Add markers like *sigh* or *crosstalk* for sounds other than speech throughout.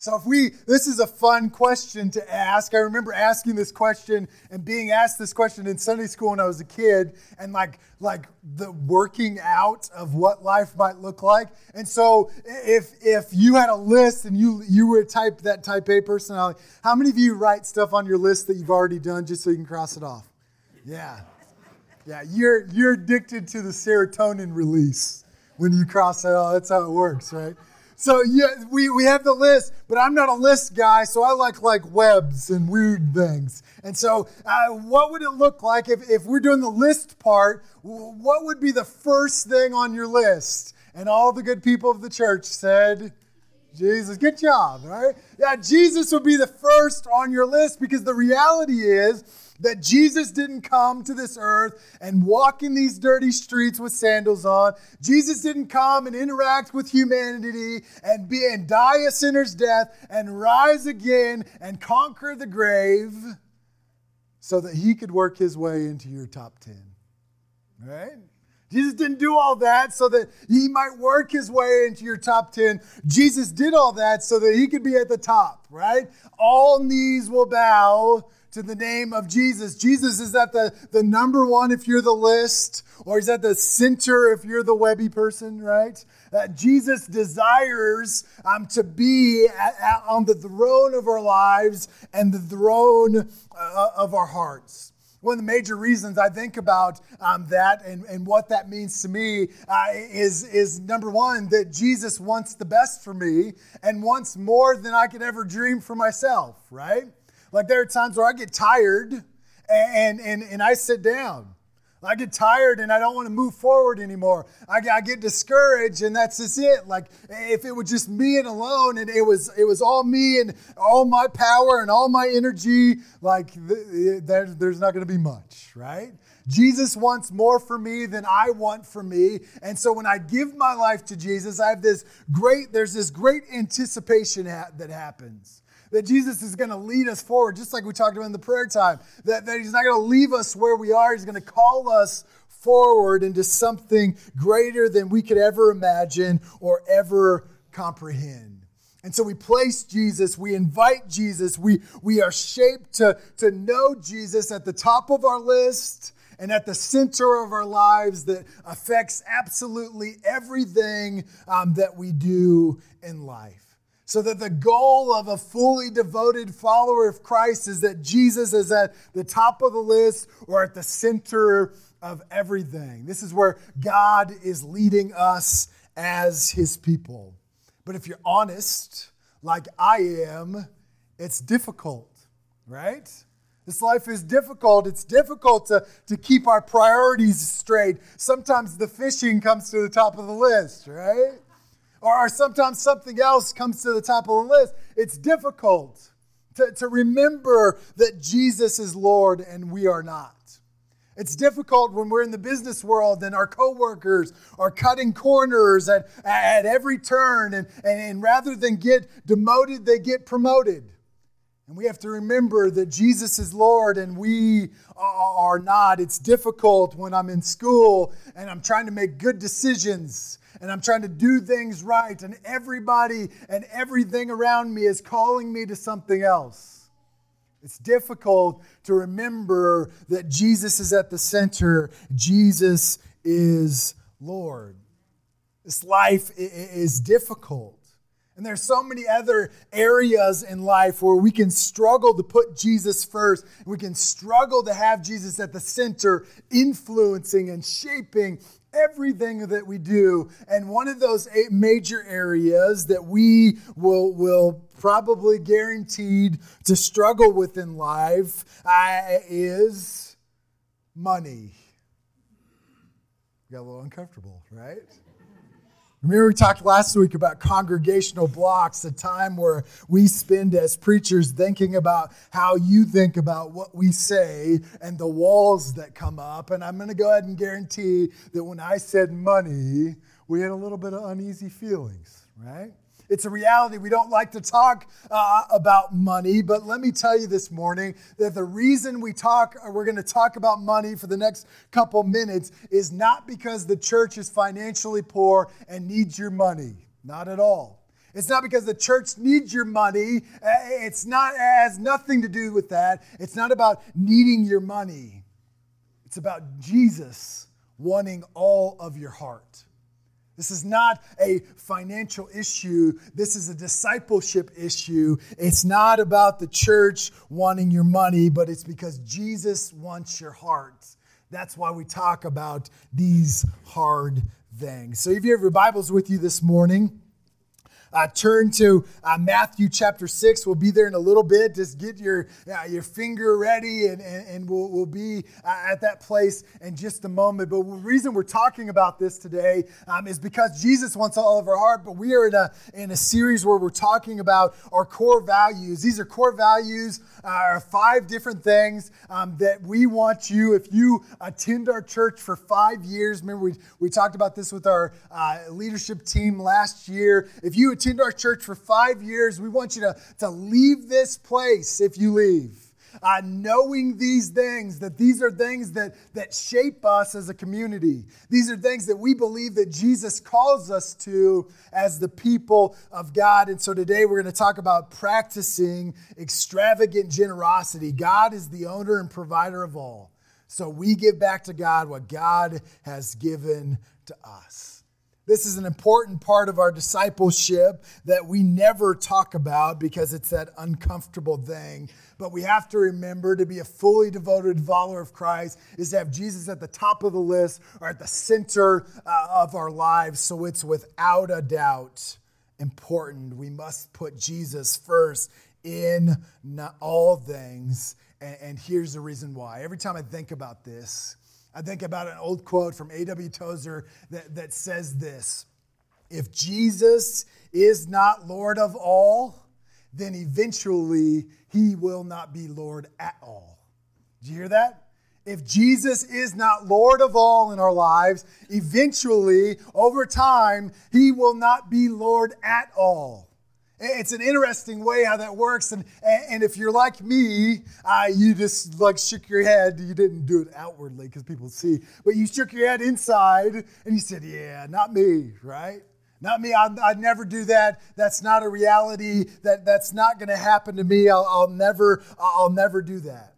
So if we, this is a fun question to ask. I remember asking this question and being asked this question in Sunday school when I was a kid, and like like the working out of what life might look like. And so if if you had a list and you you were a type that type A personality, how many of you write stuff on your list that you've already done just so you can cross it off? Yeah. Yeah, you're you're addicted to the serotonin release when you cross it off. That's how it works, right? So yeah, we, we have the list, but I'm not a list guy, so I like like webs and weird things. And so, uh, what would it look like if, if we're doing the list part? What would be the first thing on your list? And all the good people of the church said, Jesus, good job, right? Yeah, Jesus would be the first on your list because the reality is that Jesus didn't come to this earth and walk in these dirty streets with sandals on. Jesus didn't come and interact with humanity and be and die a sinner's death and rise again and conquer the grave so that he could work his way into your top 10. Right? Jesus didn't do all that so that he might work his way into your top 10. Jesus did all that so that he could be at the top, right? All knees will bow to the name of Jesus. Jesus is at the, the number one if you're the list, or he's at the center if you're the webby person, right? Uh, Jesus desires um, to be at, at, on the throne of our lives and the throne uh, of our hearts. One of the major reasons I think about um, that and, and what that means to me uh, is, is number one, that Jesus wants the best for me and wants more than I could ever dream for myself, right? Like there are times where I get tired and, and, and I sit down. I get tired and I don't want to move forward anymore. I, I get discouraged and that's just it. Like if it was just me and alone and it was it was all me and all my power and all my energy, like there, there's not going to be much, right? Jesus wants more for me than I want for me. And so when I give my life to Jesus, I have this great, there's this great anticipation ha- that happens that Jesus is going to lead us forward, just like we talked about in the prayer time, that, that He's not going to leave us where we are. He's going to call us forward into something greater than we could ever imagine or ever comprehend. And so we place Jesus, we invite Jesus, we, we are shaped to, to know Jesus at the top of our list and at the center of our lives that affects absolutely everything um, that we do in life. So that the goal of a fully devoted follower of Christ is that Jesus is at the top of the list or at the center of everything. This is where God is leading us as his people. But if you're honest, like I am, it's difficult, right? This life is difficult. It's difficult to, to keep our priorities straight. Sometimes the fishing comes to the top of the list, right? Or sometimes something else comes to the top of the list. It's difficult to, to remember that Jesus is Lord and we are not. It's difficult when we're in the business world and our coworkers are cutting corners at, at every turn, and, and, and rather than get demoted, they get promoted. And we have to remember that Jesus is Lord and we are not. It's difficult when I'm in school and I'm trying to make good decisions and I'm trying to do things right, and everybody and everything around me is calling me to something else. It's difficult to remember that Jesus is at the center, Jesus is Lord. This life is difficult. And there's so many other areas in life where we can struggle to put Jesus first. We can struggle to have Jesus at the center, influencing and shaping everything that we do. And one of those eight major areas that we will, will probably guaranteed to struggle with in life uh, is money. Got a little uncomfortable, right? Remember, we talked last week about congregational blocks, a time where we spend as preachers thinking about how you think about what we say and the walls that come up. And I'm going to go ahead and guarantee that when I said money, we had a little bit of uneasy feelings, right? It's a reality. We don't like to talk uh, about money, but let me tell you this morning that the reason we talk, or we're going to talk about money for the next couple minutes, is not because the church is financially poor and needs your money. Not at all. It's not because the church needs your money. Uh, it's not it has nothing to do with that. It's not about needing your money. It's about Jesus wanting all of your heart. This is not a financial issue. This is a discipleship issue. It's not about the church wanting your money, but it's because Jesus wants your heart. That's why we talk about these hard things. So if you have your Bibles with you this morning, uh, turn to uh, Matthew chapter 6. We'll be there in a little bit. Just get your, uh, your finger ready, and, and, and we'll, we'll be uh, at that place in just a moment. But the reason we're talking about this today um, is because Jesus wants all of our heart, but we are in a, in a series where we're talking about our core values. These are core values, uh, are five different things um, that we want you, if you attend our church for five years, remember we, we talked about this with our uh, leadership team last year. If you attend our church for five years, we want you to, to leave this place if you leave. Uh, knowing these things, that these are things that, that shape us as a community. These are things that we believe that Jesus calls us to as the people of God. And so today we're going to talk about practicing extravagant generosity. God is the owner and provider of all. So we give back to God what God has given to us. This is an important part of our discipleship that we never talk about because it's that uncomfortable thing. But we have to remember to be a fully devoted follower of Christ is to have Jesus at the top of the list or at the center uh, of our lives. So it's without a doubt important. We must put Jesus first in all things. And here's the reason why. Every time I think about this, I think about an old quote from A.W. Tozer that, that says this If Jesus is not Lord of all, then eventually he will not be Lord at all. Did you hear that? If Jesus is not Lord of all in our lives, eventually, over time, he will not be Lord at all. It's an interesting way how that works. And, and if you're like me, uh, you just like shook your head. You didn't do it outwardly because people see, but you shook your head inside and you said, Yeah, not me, right? Not me. I'd, I'd never do that. That's not a reality. That, that's not going to happen to me. I'll, I'll, never, I'll never do that.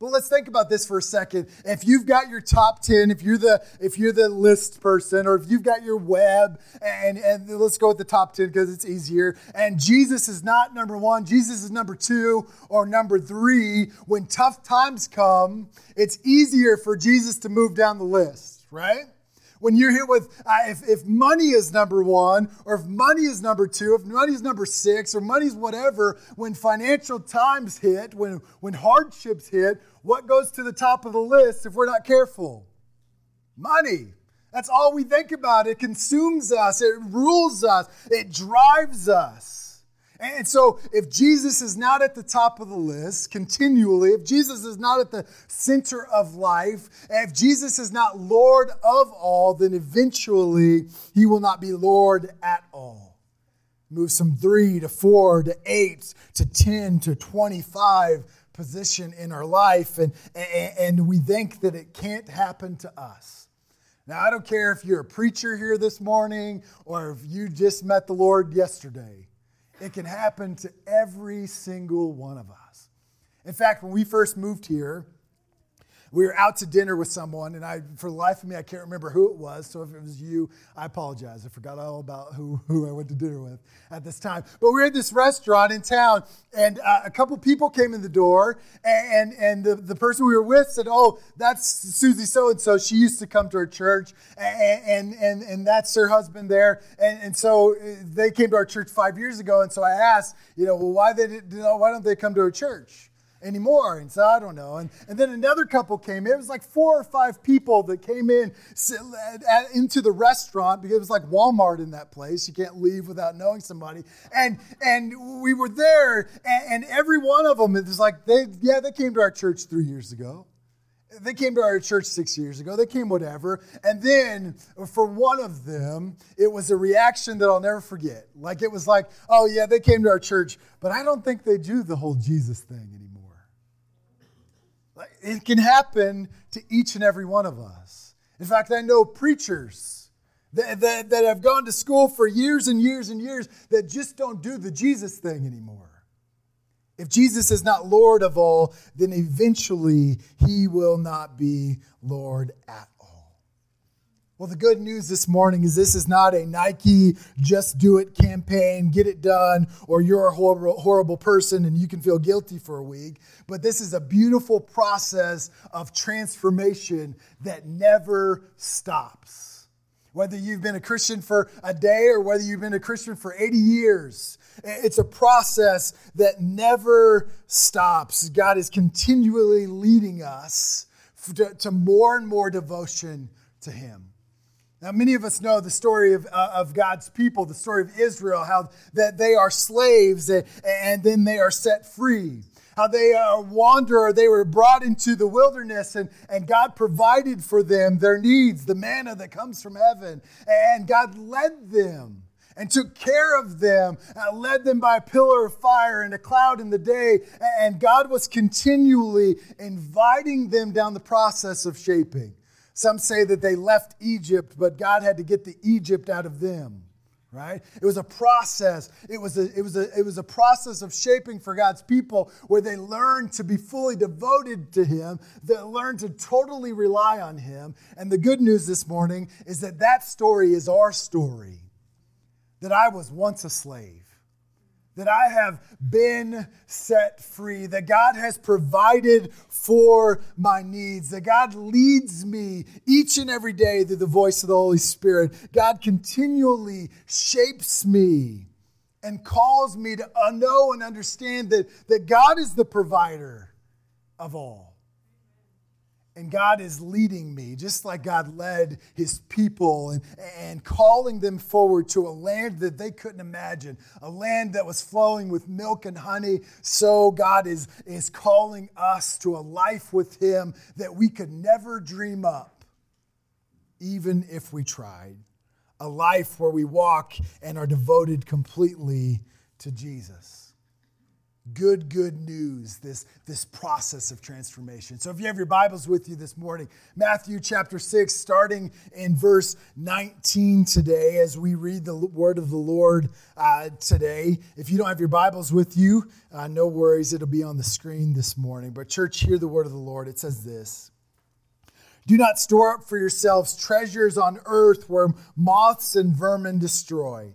But let's think about this for a second. If you've got your top 10, if you're the if you're the list person, or if you've got your web, and, and let's go with the top 10 because it's easier. And Jesus is not number one, Jesus is number two or number three. When tough times come, it's easier for Jesus to move down the list, right? When you're hit with, uh, if, if money is number one, or if money is number two, if money is number six, or money's whatever, when financial times hit, when, when hardships hit, what goes to the top of the list if we're not careful? Money. That's all we think about. It consumes us, it rules us, it drives us. And so, if Jesus is not at the top of the list continually, if Jesus is not at the center of life, if Jesus is not Lord of all, then eventually he will not be Lord at all. Moves from three to four to eight to 10 to 25 position in our life, and, and we think that it can't happen to us. Now, I don't care if you're a preacher here this morning or if you just met the Lord yesterday. It can happen to every single one of us. In fact, when we first moved here, we were out to dinner with someone, and I, for the life of me, I can't remember who it was. So if it was you, I apologize. I forgot all about who, *laughs* who I went to dinner with at this time. But we were at this restaurant in town, and uh, a couple people came in the door, and, and the, the person we were with said, Oh, that's Susie so and so. She used to come to our church, and, and, and, and that's her husband there. And, and so uh, they came to our church five years ago, and so I asked, you know, well, why, they, know, why don't they come to our church? Anymore. And so I don't know. And, and then another couple came in. It was like four or five people that came in into the restaurant because it was like Walmart in that place. You can't leave without knowing somebody. And and we were there, and, and every one of them, it was like, they yeah, they came to our church three years ago. They came to our church six years ago. They came whatever. And then for one of them, it was a reaction that I'll never forget. Like it was like, oh, yeah, they came to our church, but I don't think they do the whole Jesus thing anymore. It can happen to each and every one of us. In fact, I know preachers that, that, that have gone to school for years and years and years that just don't do the Jesus thing anymore. If Jesus is not Lord of all, then eventually he will not be Lord at. Well, the good news this morning is this is not a Nike just do it campaign, get it done, or you're a horrible, horrible person and you can feel guilty for a week. But this is a beautiful process of transformation that never stops. Whether you've been a Christian for a day or whether you've been a Christian for 80 years, it's a process that never stops. God is continually leading us to, more and more devotion to Him. Now, many of us know the story of, uh, of God's people, the story of Israel, how that they are slaves and, and then they are set free how they uh, wander, they were brought into the wilderness, and, and God provided for them their needs, the manna that comes from heaven. And God led them and took care of them, uh, led them by a pillar of fire and a cloud in the day. And God was continually inviting them down the process of shaping. Some say that they left Egypt, but God had to get the Egypt out of them right? It was a process. It was a, it was a it was a process of shaping for god's people where they learned to be fully devoted to him they learned to totally rely on him. And the good news this morning is that that story is our story that i was once a slave that I have been set free, that God has provided for my needs, that God leads me each and every day through the voice of the Holy Spirit. God continually shapes me and calls me to know and understand that, that God is the provider of all. And God is leading me, just like God led his people and, and calling them forward to a land that they couldn't imagine, a land that was flowing with milk and honey. So God is, is calling us to a life with him that we could never dream up, even if we tried. A life where we walk and are devoted completely to Jesus good, good news, this, this process of transformation. So if you have your Bibles with you this morning, Matthew chapter 6, starting in verse 19 today, as we read the word of the Lord uh, today. If you don't have your Bibles with you, uh, no worries, it'll be on the screen this morning. But, church, hear the word of the Lord. It says this. Do not store up for yourselves treasures on earth where moths and vermin destroy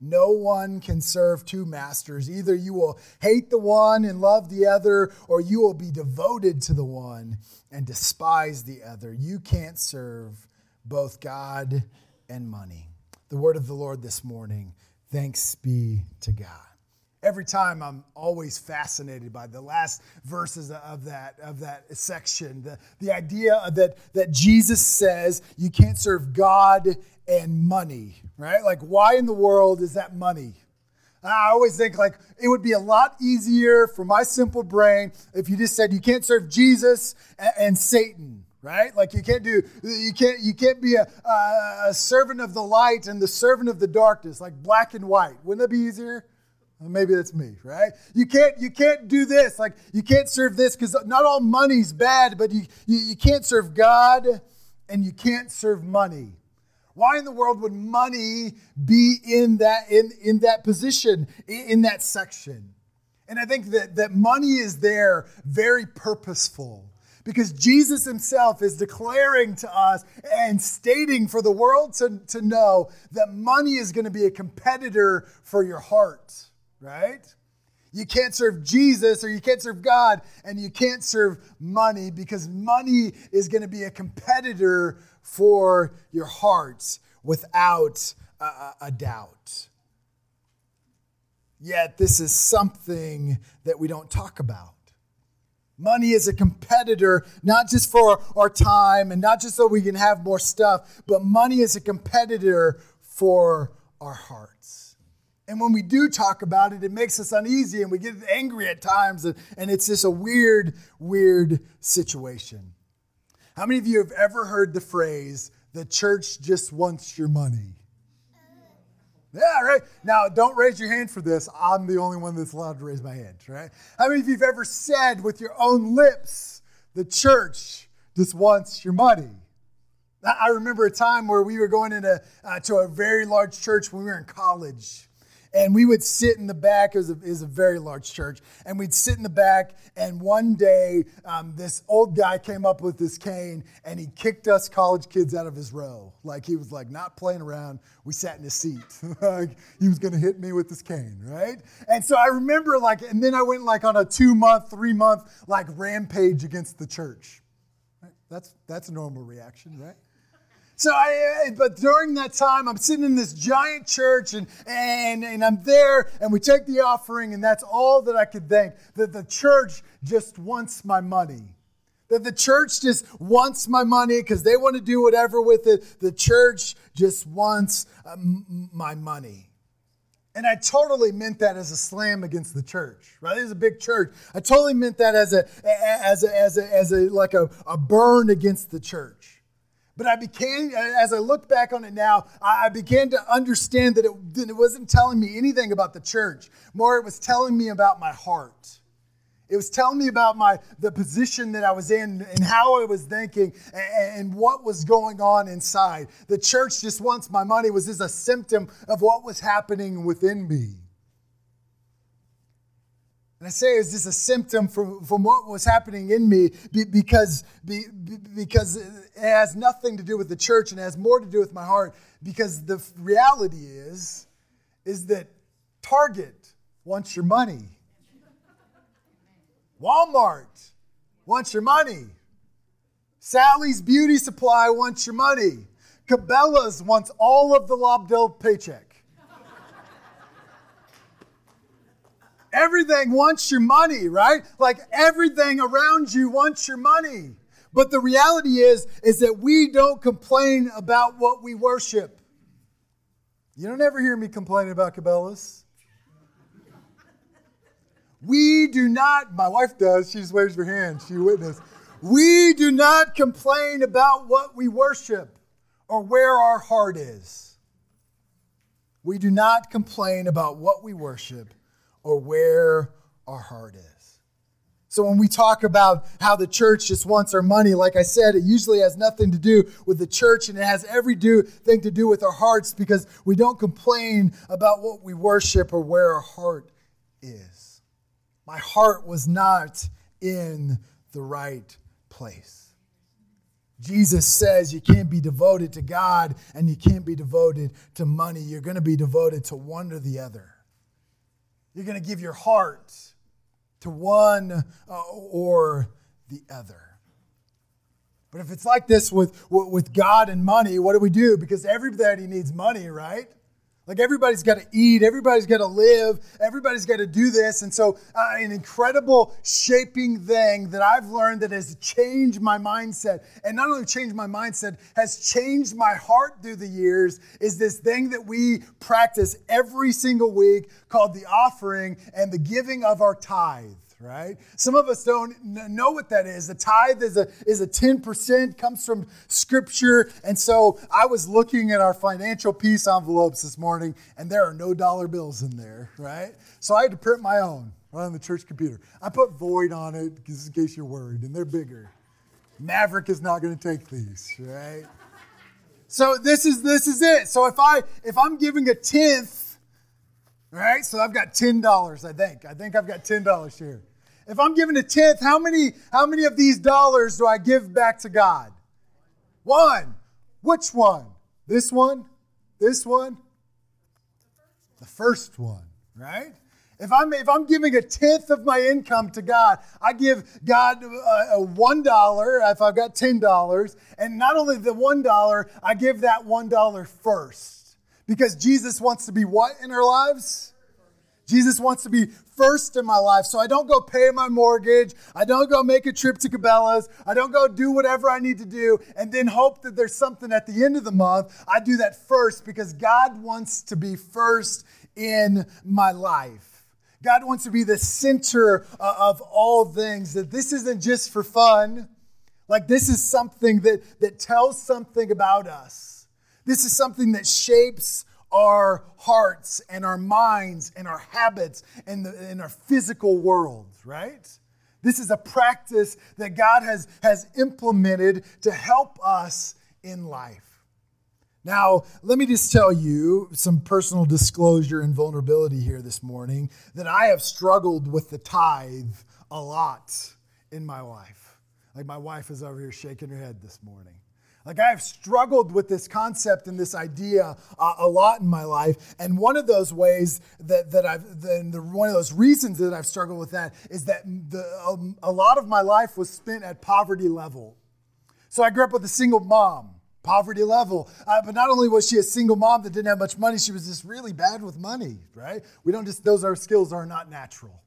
No one can serve two masters. Either you will hate the one and love the other, or you will be devoted to the one and despise the other. You can't serve both God and money. The word of the Lord this morning. Thanks be to God. Every time I'm always fascinated by the last verses of that, of that section. The, the idea that, that Jesus says you can't serve God and money, right? Like, why in the world is that money? I always think like it would be a lot easier for my simple brain if you just said you can't serve Jesus and, and Satan, right? Like you can't do you can't you can't be a, a, servant of the light and the servant of the darkness, like black and white. Wouldn't that be easier? Maybe that's me, right? You can't you can't do this, like you can't serve this because not all money's bad, but you, you you can't serve God and you can't serve money. Why in the world would money be in that, in, in that position, in that section? And I think that, that money is there very purposeful because Jesus himself is declaring to us and stating for the world to, to know that money is going to be a competitor for your heart, right? You can't serve Jesus or you can't serve God and you can't serve money because money is going to be a competitor for your heart without a, a doubt. Yet, this is something that we don't talk about. Money is a competitor, not just for our time and not just so we can have more stuff, but money is a competitor for our hearts. And when we do talk about it, it makes us uneasy and we get angry at times, and, and it's just a weird, weird situation. How many of you have ever heard the phrase, the church just wants your money? Yeah, right. Now, don't raise your hand for this. I'm the only one that's allowed to raise my hand, right? How many of you have ever said with your own lips, the church just wants your money? I remember a time where we were going into uh, to a very large church when we were in college and we would sit in the back. It was, a, it was a very large church, and we'd sit in the back. And one day, um, this old guy came up with this cane, and he kicked us college kids out of his row. Like he was like not playing around. We sat in his seat. *laughs* like he was going to hit me with this cane, right? And so I remember like, and then I went like on a two month, three month like rampage against the church. That's that's a normal reaction, right? So, I, but during that time, I'm sitting in this giant church and, and, and I'm there and we take the offering, and that's all that I could think that the church just wants my money. That the church just wants my money because they want to do whatever with it. The church just wants um, my money. And I totally meant that as a slam against the church, right? It's a big church. I totally meant that as a, as a, as a, as a like a, a burn against the church. But I began, as I look back on it now, I began to understand that it, it wasn't telling me anything about the church. More, it was telling me about my heart. It was telling me about my the position that I was in and how I was thinking and, and, what was going on inside. The church just wants my money was just a symptom of what was happening within me. And I say is this a symptom from, from what was happening in me because, because it has nothing to do with the church and has more to do with my heart. Because the reality is, is that Target wants your money. Walmart wants your money. Sally's Beauty Supply wants your money. Cabela's wants all of the Lobdell paycheck. Everything wants your money, right? Like everything around you wants your money. But the reality is is that we don't complain about what we worship. You don't ever hear me complaining about Cabela's. We do not, my wife does, she just waves her hand, she witnessed. We do not complain about what we worship or where our heart is. We do not complain about what we worship or where our heart is. So when we talk about how the church just wants our money, like I said, it usually has nothing to do with the church and it has every do, thing to do with our hearts because we don't complain about what we worship or where our heart is. My heart was not in the right place. Jesus says you can't be devoted to God and you can't be devoted to money. You're going to be devoted to one or the other. You're going to give your heart to one uh, or the other. But if it's like this with, with God and money, what do we do? Because everybody needs money, right? Like everybody's got to eat, everybody's got to live, everybody's got to do this. And so, uh, an incredible shaping thing that I've learned that has changed my mindset, and not only changed my mindset, has changed my heart through the years, is this thing that we practice every single week called the offering and the giving of our tithe right? Some of us don't know what that is. The tithe is a is a 10%, comes from scripture. And so I was looking at our financial peace envelopes this morning, and there are no dollar bills in there, right? So I had to print my own right on the church computer. I put void on it just in case you're worried, and they're bigger. Maverick is not going to take these, right? So this is this is it. So if I if I'm giving a tenth right, so I've got $10, I think. I think I've got $10 here. If I'm giving a tenth, how many, how many of these dollars do I give back to God? One. Which one? This one? This one? The first one, right? If I'm, if I'm giving a tenth of my income to God, I give God a, a one dollar if I've got ten dollars, and not only the one dollar, I give that one dollar first. Because Jesus wants to be what in our lives? Jesus wants to be first in my life. So I don't go pay my mortgage. I don't go make a trip to Cabela's. I don't go do whatever I need to do and then hope that there's something at the end of the month. I do that first because God wants to be first in my life. God wants to be the center uh, of all things, that this isn't just for fun. Like, this is something that, that tells something about us. This is something that shapes our hearts and our minds and our habits and, our physical world, right? This is a practice that God has, has implemented to help us in life. Now, let me just tell you some personal disclosure and vulnerability here this morning that I have struggled with the tithe a lot in my life. Like my wife is over here shaking her head this morning. Like I've struggled with this concept and this idea uh, a lot in my life, and one of those ways that, that I've, the, the, one of those reasons that I've struggled with that is that the, um, a lot of my life was spent at poverty level. So I grew up with a single mom poverty level. Uh, but not only was she a single mom that didn't have much money, she was just really bad with money, right? We don't just, those our skills are not natural.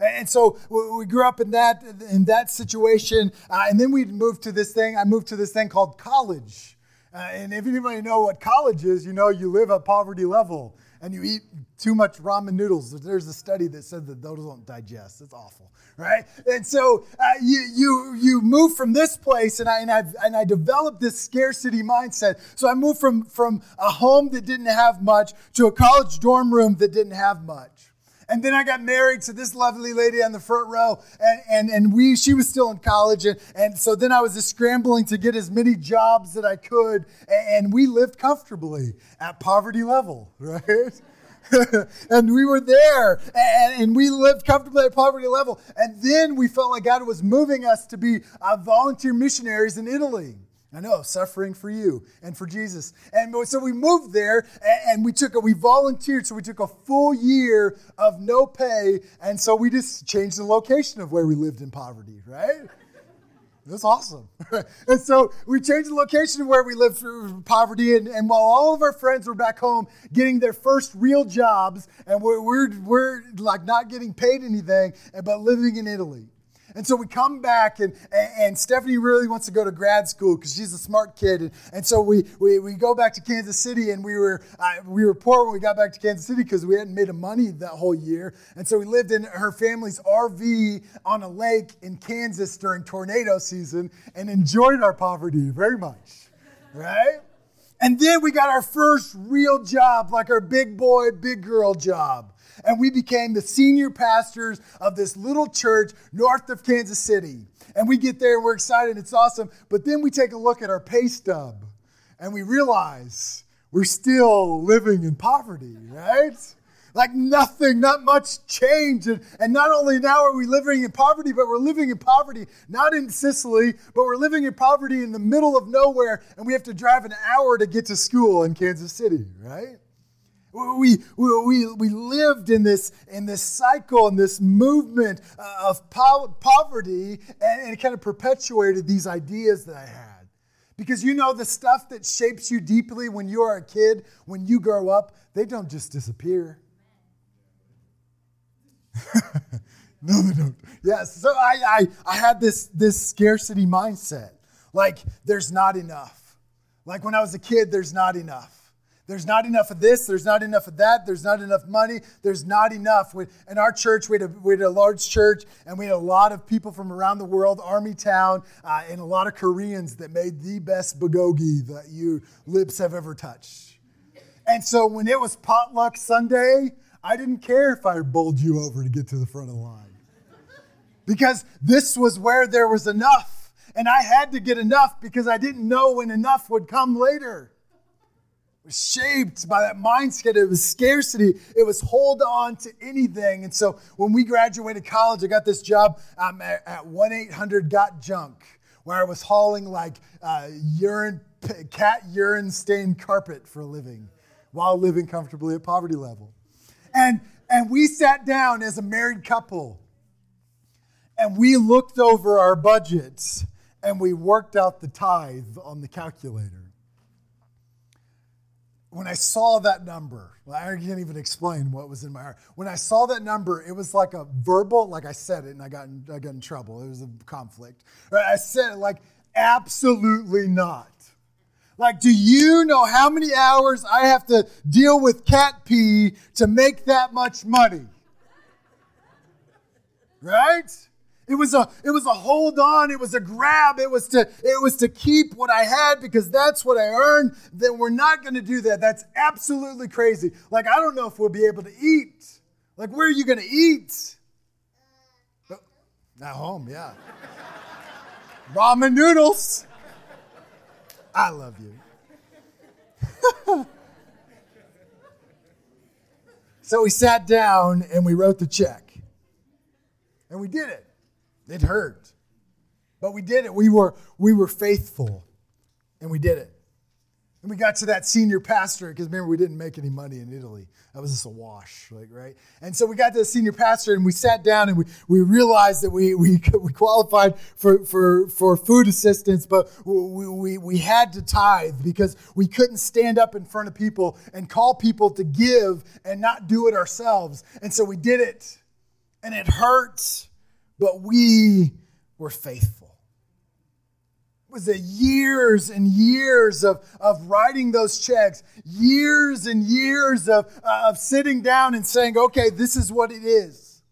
And so we grew up in that in that situation, uh, and then we moved to this thing. I moved to this thing called college. Uh, and if anybody know what college is, you know you live at poverty level and you eat too much ramen noodles. There's a study that said that those don't digest. It's awful, right? And so uh, you you you move from this place, and I and I and I developed this scarcity mindset. So I moved from from a home that didn't have much to a college dorm room that didn't have much. And then I got married to this lovely lady on the front row, and, and, and we she was still in college, and, and so then I was just scrambling to get as many jobs that I could, and, and we lived comfortably at poverty level, *laughs* right? *laughs* and we were there and, and, we lived comfortably at poverty level. And then we felt like God was moving us to be uh, volunteer missionaries in Italy. I know, suffering for you and for Jesus. And so we moved there and we took a, we volunteered. So we took a full year of no pay. And so we just changed the location of where we lived in poverty, right? That's awesome. *laughs* and so we changed the location of where we lived through poverty. And, and while all of our friends were back home getting their first real jobs, and we're, we're, we're like not getting paid anything, but living in Italy. And so we come back, and, and Stephanie really wants to go to grad school because she's a smart kid. And, and so we, we, we go back to Kansas City, and we were, uh, we were poor when we got back to Kansas City because we hadn't made a money that whole year. And so we lived in her family's RV on a lake in Kansas during tornado season and enjoyed our poverty very much, right? And then we got our first real job, like our big boy, big girl job and we became the senior pastors of this little church north of Kansas City. And we get there and we're excited, it's awesome. But then we take a look at our pay stub and we realize we're still living in poverty, right? Like nothing, not much change. And, and not only now are we living in poverty, but we're living in poverty not in Sicily, but we're living in poverty in the middle of nowhere, and we have to drive an hour to get to school in Kansas City, right? We, we, we lived in this, in this cycle and this movement uh, of po- poverty, and it kind of perpetuated these ideas that I had. Because you know, the stuff that shapes you deeply when you are a kid, when you grow up, they don't just disappear. *laughs* no, they don't. Yes. So I, I, I had this, this scarcity mindset. Like, there's not enough. Like when I was a kid, there's not enough. There's not enough of this, there's not enough of that, there's not enough money, there's not enough. In our church, we had a, we had a large church, and we had a lot of people from around the world, Army Town, uh, and a lot of Koreans that made the best bulgogi that your lips have ever touched. And so when it was potluck Sunday, I didn't care if I bowled you over to get to the front of the line. Because this was where there was enough. And I had to get enough because I didn't know when enough would come later was shaped by that mindset. It was scarcity. It was hold on to anything. And so when we graduated college, I got this job um, at, at 1 800 Got Junk, where I was hauling like uh, urine, cat urine stained carpet for a living while living comfortably at poverty level. And, and we sat down as a married couple and we looked over our budgets and we worked out the tithe on the calculator. When I saw that number, I can't even explain what was in my heart. When I saw that number, it was like a verbal, like I said it and I got in, I got in trouble. It was a conflict. I said it like, absolutely not. Like, do you know how many hours I have to deal with cat pee to make that much money? Right? It was a it was a hold on, it was a grab, it was to it was to keep what I had because that's what I earned. Then we're not going to do that. That's absolutely crazy. Like I don't know if we'll be able to eat. Like where are you going to eat? Uh, at home, yeah. Ramen noodles. I love you. *laughs* so we sat down and we wrote the check. And we did it. It hurt. But we did it. We were, we were faithful and we did it. And we got to that senior pastor because remember we didn't make any money in Italy. That was just a wash, like right. And so we got to the senior pastor and we sat down and we, we realized that we, *laughs* we, we qualified for, for, for food assistance, but we, we, we had to tithe because we couldn't stand up in front of people and call people to give and not do it ourselves. And so we did it, and it hurts but we were faithful. It was a years and years of, of writing those checks, years and years of, uh, of sitting down and saying, okay, this is what it is.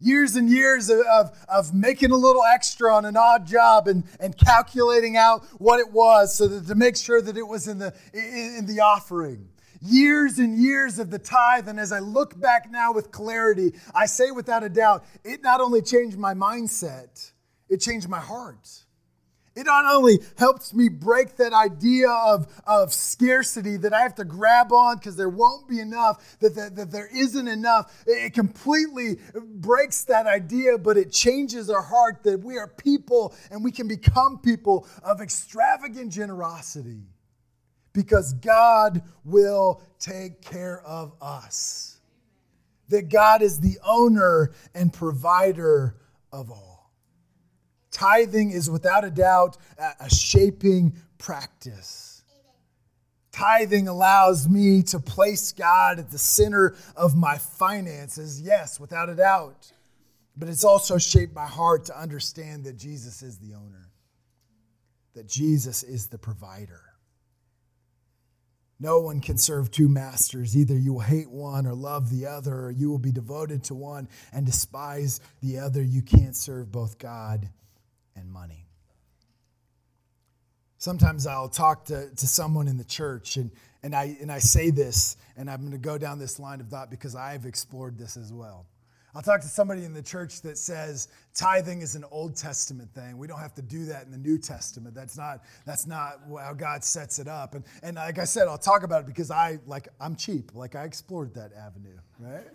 Years and years of, of, of making a little extra on an odd job and, and calculating out what it was so that to make sure that it was in the, in, in the offering years and years of the tithe. And as I look back now with clarity, I say without a doubt, it not only changed my mindset, it changed my heart. It not only helps me break that idea of, of scarcity that I have to grab on because there won't be enough, that, that, that there isn't enough. It completely breaks that idea, but it changes our heart that we are people and we can become people of extravagant generosity because God will take care of us. That God is the owner and provider of all. Tithing is without a doubt a shaping practice. Tithing allows me to place God at the center of my finances, yes, without a doubt. But it's also shaped my heart to understand that Jesus is the owner, that Jesus is the provider. No one can serve two masters. Either you will hate one or love the other, or you will be devoted to one and despise the other. You can't serve both God and money. Sometimes I'll talk to, to someone in the church and, and, I, and I say this, and I'm going to go down this line of thought because I've explored this as well. I'll talk to somebody in the church that says tithing is an Old Testament thing. We don't have to do that in the New Testament. That's not that's not how God sets it up. And and like I said, I'll talk about it because I like I'm cheap. Like I explored that avenue, right?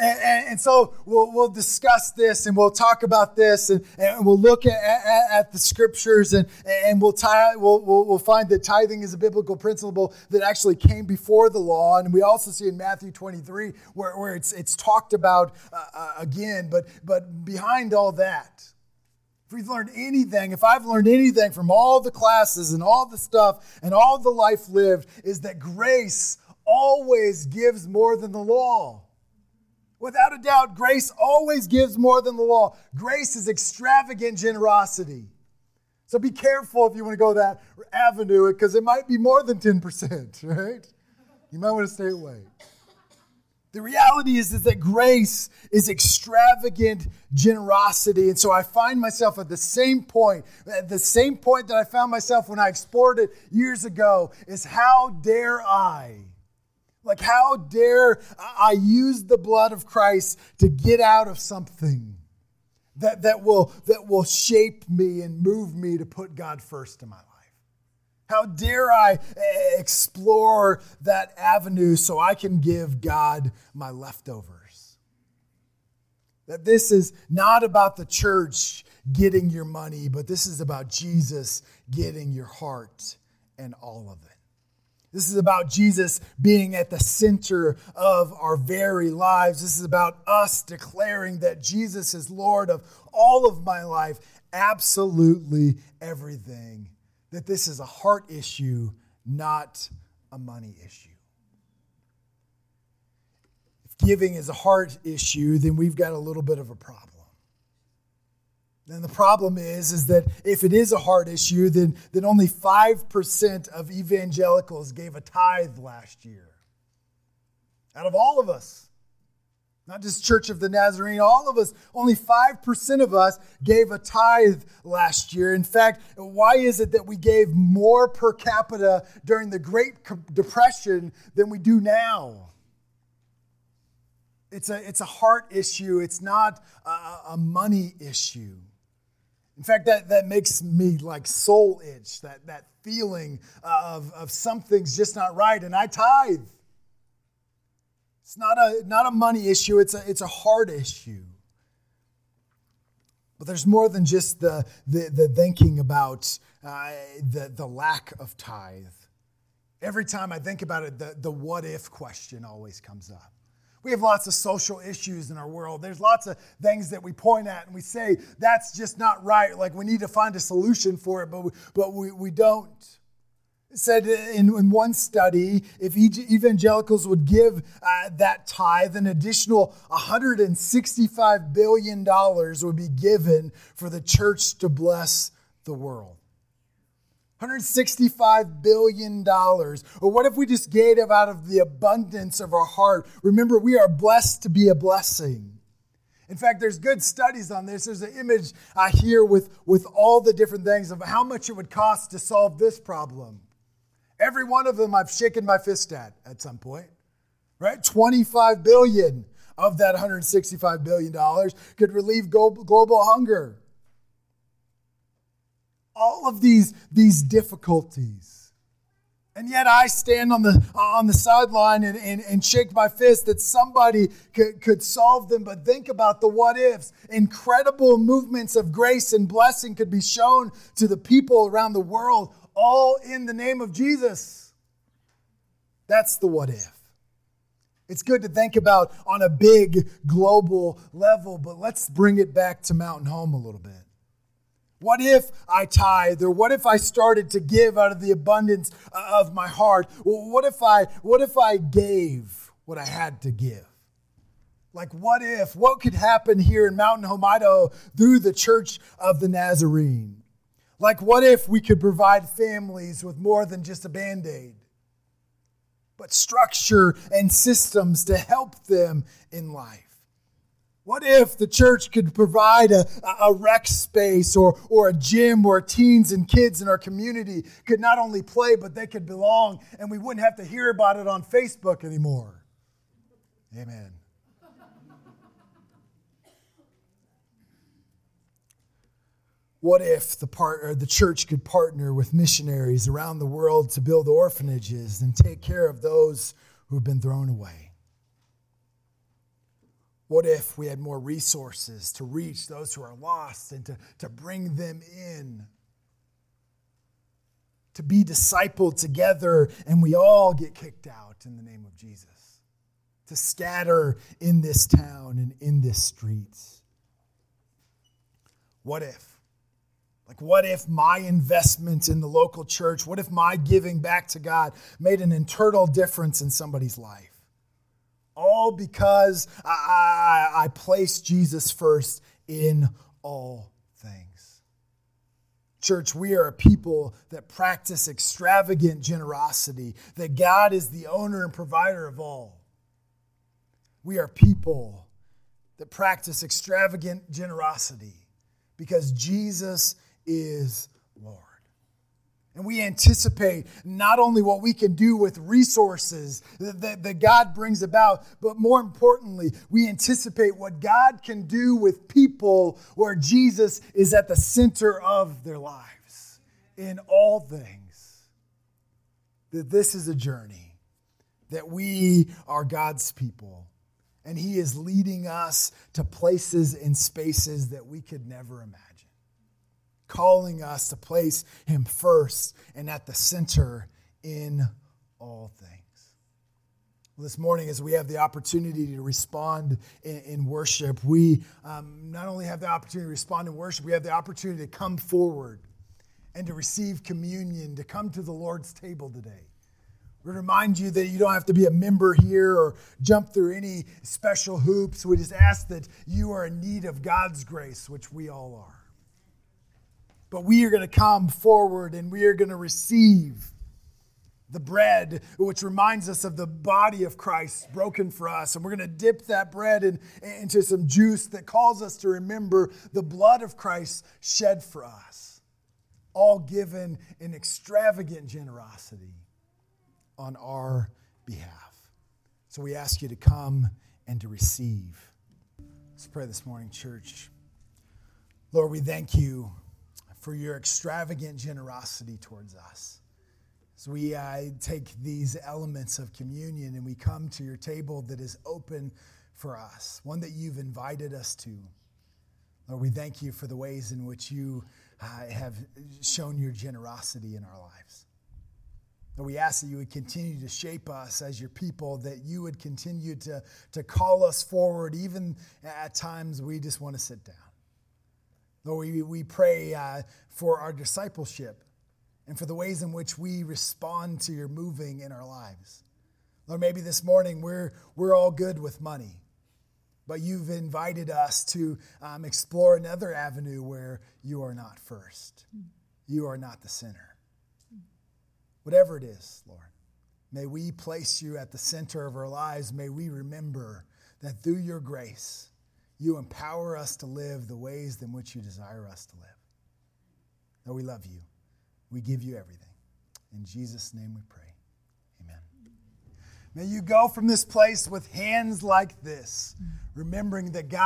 And, and, and, so we'll, we'll discuss this and we'll talk about this and, and we'll look at, at, at, the scriptures and, and we'll, tie, we'll, we'll, we'll find that tithing is a biblical principle that actually came before the law. And we also see in Matthew 23 where, where it's, it's talked about uh, uh, again. But, but behind all that, if we've learned anything, if I've learned anything from all the classes and all the stuff and all the life lived, is that grace always gives more than the law. Without a doubt, grace always gives more than the law. Grace is extravagant generosity. So be careful if you want to go that avenue because it might be more than 10%, *laughs* right? You might want to stay away. The reality is, is that grace is extravagant generosity. And so I find myself at the same point, at the same point that I found myself when I explored it years ago, is how dare I like, how dare I use the blood of Christ to get out of something that, that, will, that will shape me and move me to put God first in my life? How dare I eh, explore that avenue so I can give God my leftovers? That this is not about the church getting your money, but this is about Jesus getting your heart and all of it. This is about Jesus being at the center of our very lives. This is about us declaring that Jesus is Lord of all of my life, absolutely everything. That this is a heart issue, not a money issue. If giving is a heart issue, then we've got a little bit of a problem. And the problem is, is that if it is a heart issue, then, then only 5% of evangelicals gave a tithe last year. Out of all of us, not just Church of the Nazarene, all of us, only 5% of us gave a tithe last year. In fact, why is it that we gave more per capita during the Great Depression than we do now? It's a, it's a heart issue, it's not a, a money issue. In fact, that, that makes me like soul itch, that, that feeling of, of something's just not right, and I tithe. It's not a, not a money issue, it's a, it's a heart issue. But there's more than just the, the, the thinking about uh, the, the lack of tithe. Every time I think about it, the, the what if question always comes up. We have lots of social issues in our world. There's lots of things that we point at and we say, that's just not right. Like we need to find a solution for it, but we, but we, we don't. It said in, in one study, if evangelicals would give uh, that tithe, an additional $165 billion would be given for the church to bless the world. $165 billion. Or what if we just gave out of the abundance of our heart? Remember, we are blessed to be a blessing. In fact, there's good studies on this. There's an image I hear with, with all the different things of how much it would cost to solve this problem. Every one of them I've shaken my fist at at some point, right? 25 billion of that 165 billion dollars could relieve global hunger. All of these, these difficulties. And yet I stand on the, on the sideline and, and, and shake my fist that somebody could, could solve them. But think about the what ifs. Incredible movements of grace and blessing could be shown to the people around the world all in the name of Jesus. That's the what if. It's good to think about on a big global level, but let's bring it back to Mountain Home a little bit. What if I tithe, or what if I started to give out of the abundance uh, of my heart? what if I what if I gave what I had to give? Like what if? What could happen here in Mountain Home, Idaho, through the Church of the Nazarene? Like, what if we could provide families with more than just a band aid, but structure and systems to help them in life? What if the church could provide a, a rec space or, or a gym where teens and kids in our community could not only play, but they could belong, and we wouldn't have to hear about it on Facebook anymore? Amen. What if the, part, the church could partner with missionaries around the world to build orphanages and take care of those who have been thrown away? What if we had more resources to reach those who are lost and to, to bring them in? To be discipled together and we all get kicked out in the name of Jesus. To scatter in this town and in this streets. What if? Like, what if my investment in the local church, what if my giving back to God made an internal difference in somebody's life? All because I, I, I placed Jesus first in all things. Church, we are a people that practice extravagant generosity, that God is the owner and provider of all. We are people that practice extravagant generosity because Jesus is Lord. And we anticipate not only what we can do with resources that, that, God brings about, but more importantly, we anticipate what God can do with people where Jesus is at the center of their lives in all things. That this is a journey, that we are God's people, and He is leading us to places and spaces that we could never imagine calling us to place Him first and at the center in all things. Well, this morning, as we have the opportunity to respond in, in worship, we um, not only have the opportunity to respond in worship, we have the opportunity to come forward and to receive communion, to come to the Lord's table today. We remind you that you don't have to be a member here or jump through any special hoops. We just ask that you are in need of God's grace, which we all are. But we are going to come forward and we are going to receive the bread, which reminds us of the body of Christ broken for us. And we're going to dip that bread in, into some juice that calls us to remember the blood of Christ shed for us, all given in extravagant generosity on our behalf. So we ask you to come and to receive. Let's pray this morning, church. Lord, we thank you for your extravagant generosity towards us. So we uh, take these elements of communion and we come to your table that is open for us, one that you've invited us to. Lord, we thank you for the ways in which you uh, have shown your generosity in our lives. Lord, we ask that you would continue to shape us as your people, that you would continue to, to call us forward, even at times we just want to sit down. Lord, we, we pray uh, for our discipleship and for the ways in which we respond to your moving in our lives. Lord, maybe this morning we're, we're all good with money, but you've invited us to um, explore another avenue where you are not first. You are not the center. Whatever it is, Lord, may we place you at the center of our lives. May we remember that through your grace, you empower us to live the ways in which you desire us to live. That we love you. We give you everything. In Jesus' name we pray. Amen. May you go from this place with hands like this, remembering that God.